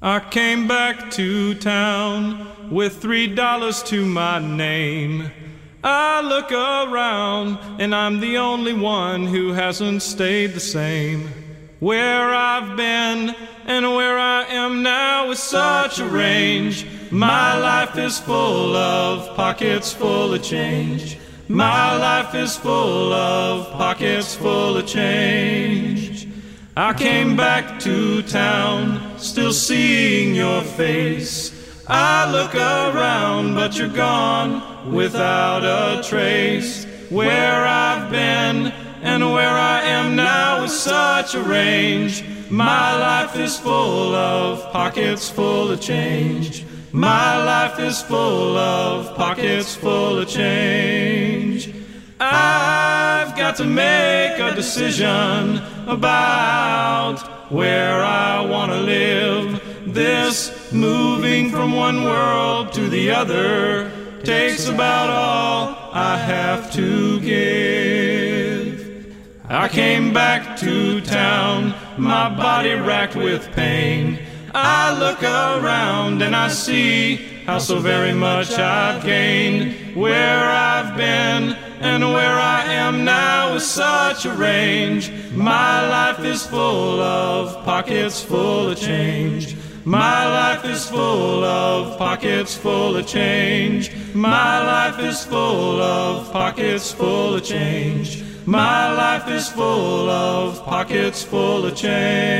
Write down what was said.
I came back to town with three dollars to my name. I look around and I'm the only one who hasn't stayed the same. Where I've been and where I am now is such a range. My life is full of pockets full of change. My life is full of pockets full of change. I came back to town, still seeing your face. I look around, but you're gone without a trace. Where I've been and where I am now is such a range. My life is full of pockets full of change. My life is full of pockets full of change. I've got to make a decision about where I want to live. This moving from one world to the other takes about all I have to give. I came back to town, my body racked with pain. I look around and I see how so very much I've gained. Where I've is such a range. My life is full of pockets full of change. My life is full of pockets full of change. My life is full of pockets full of change. My life is full of pockets full of change.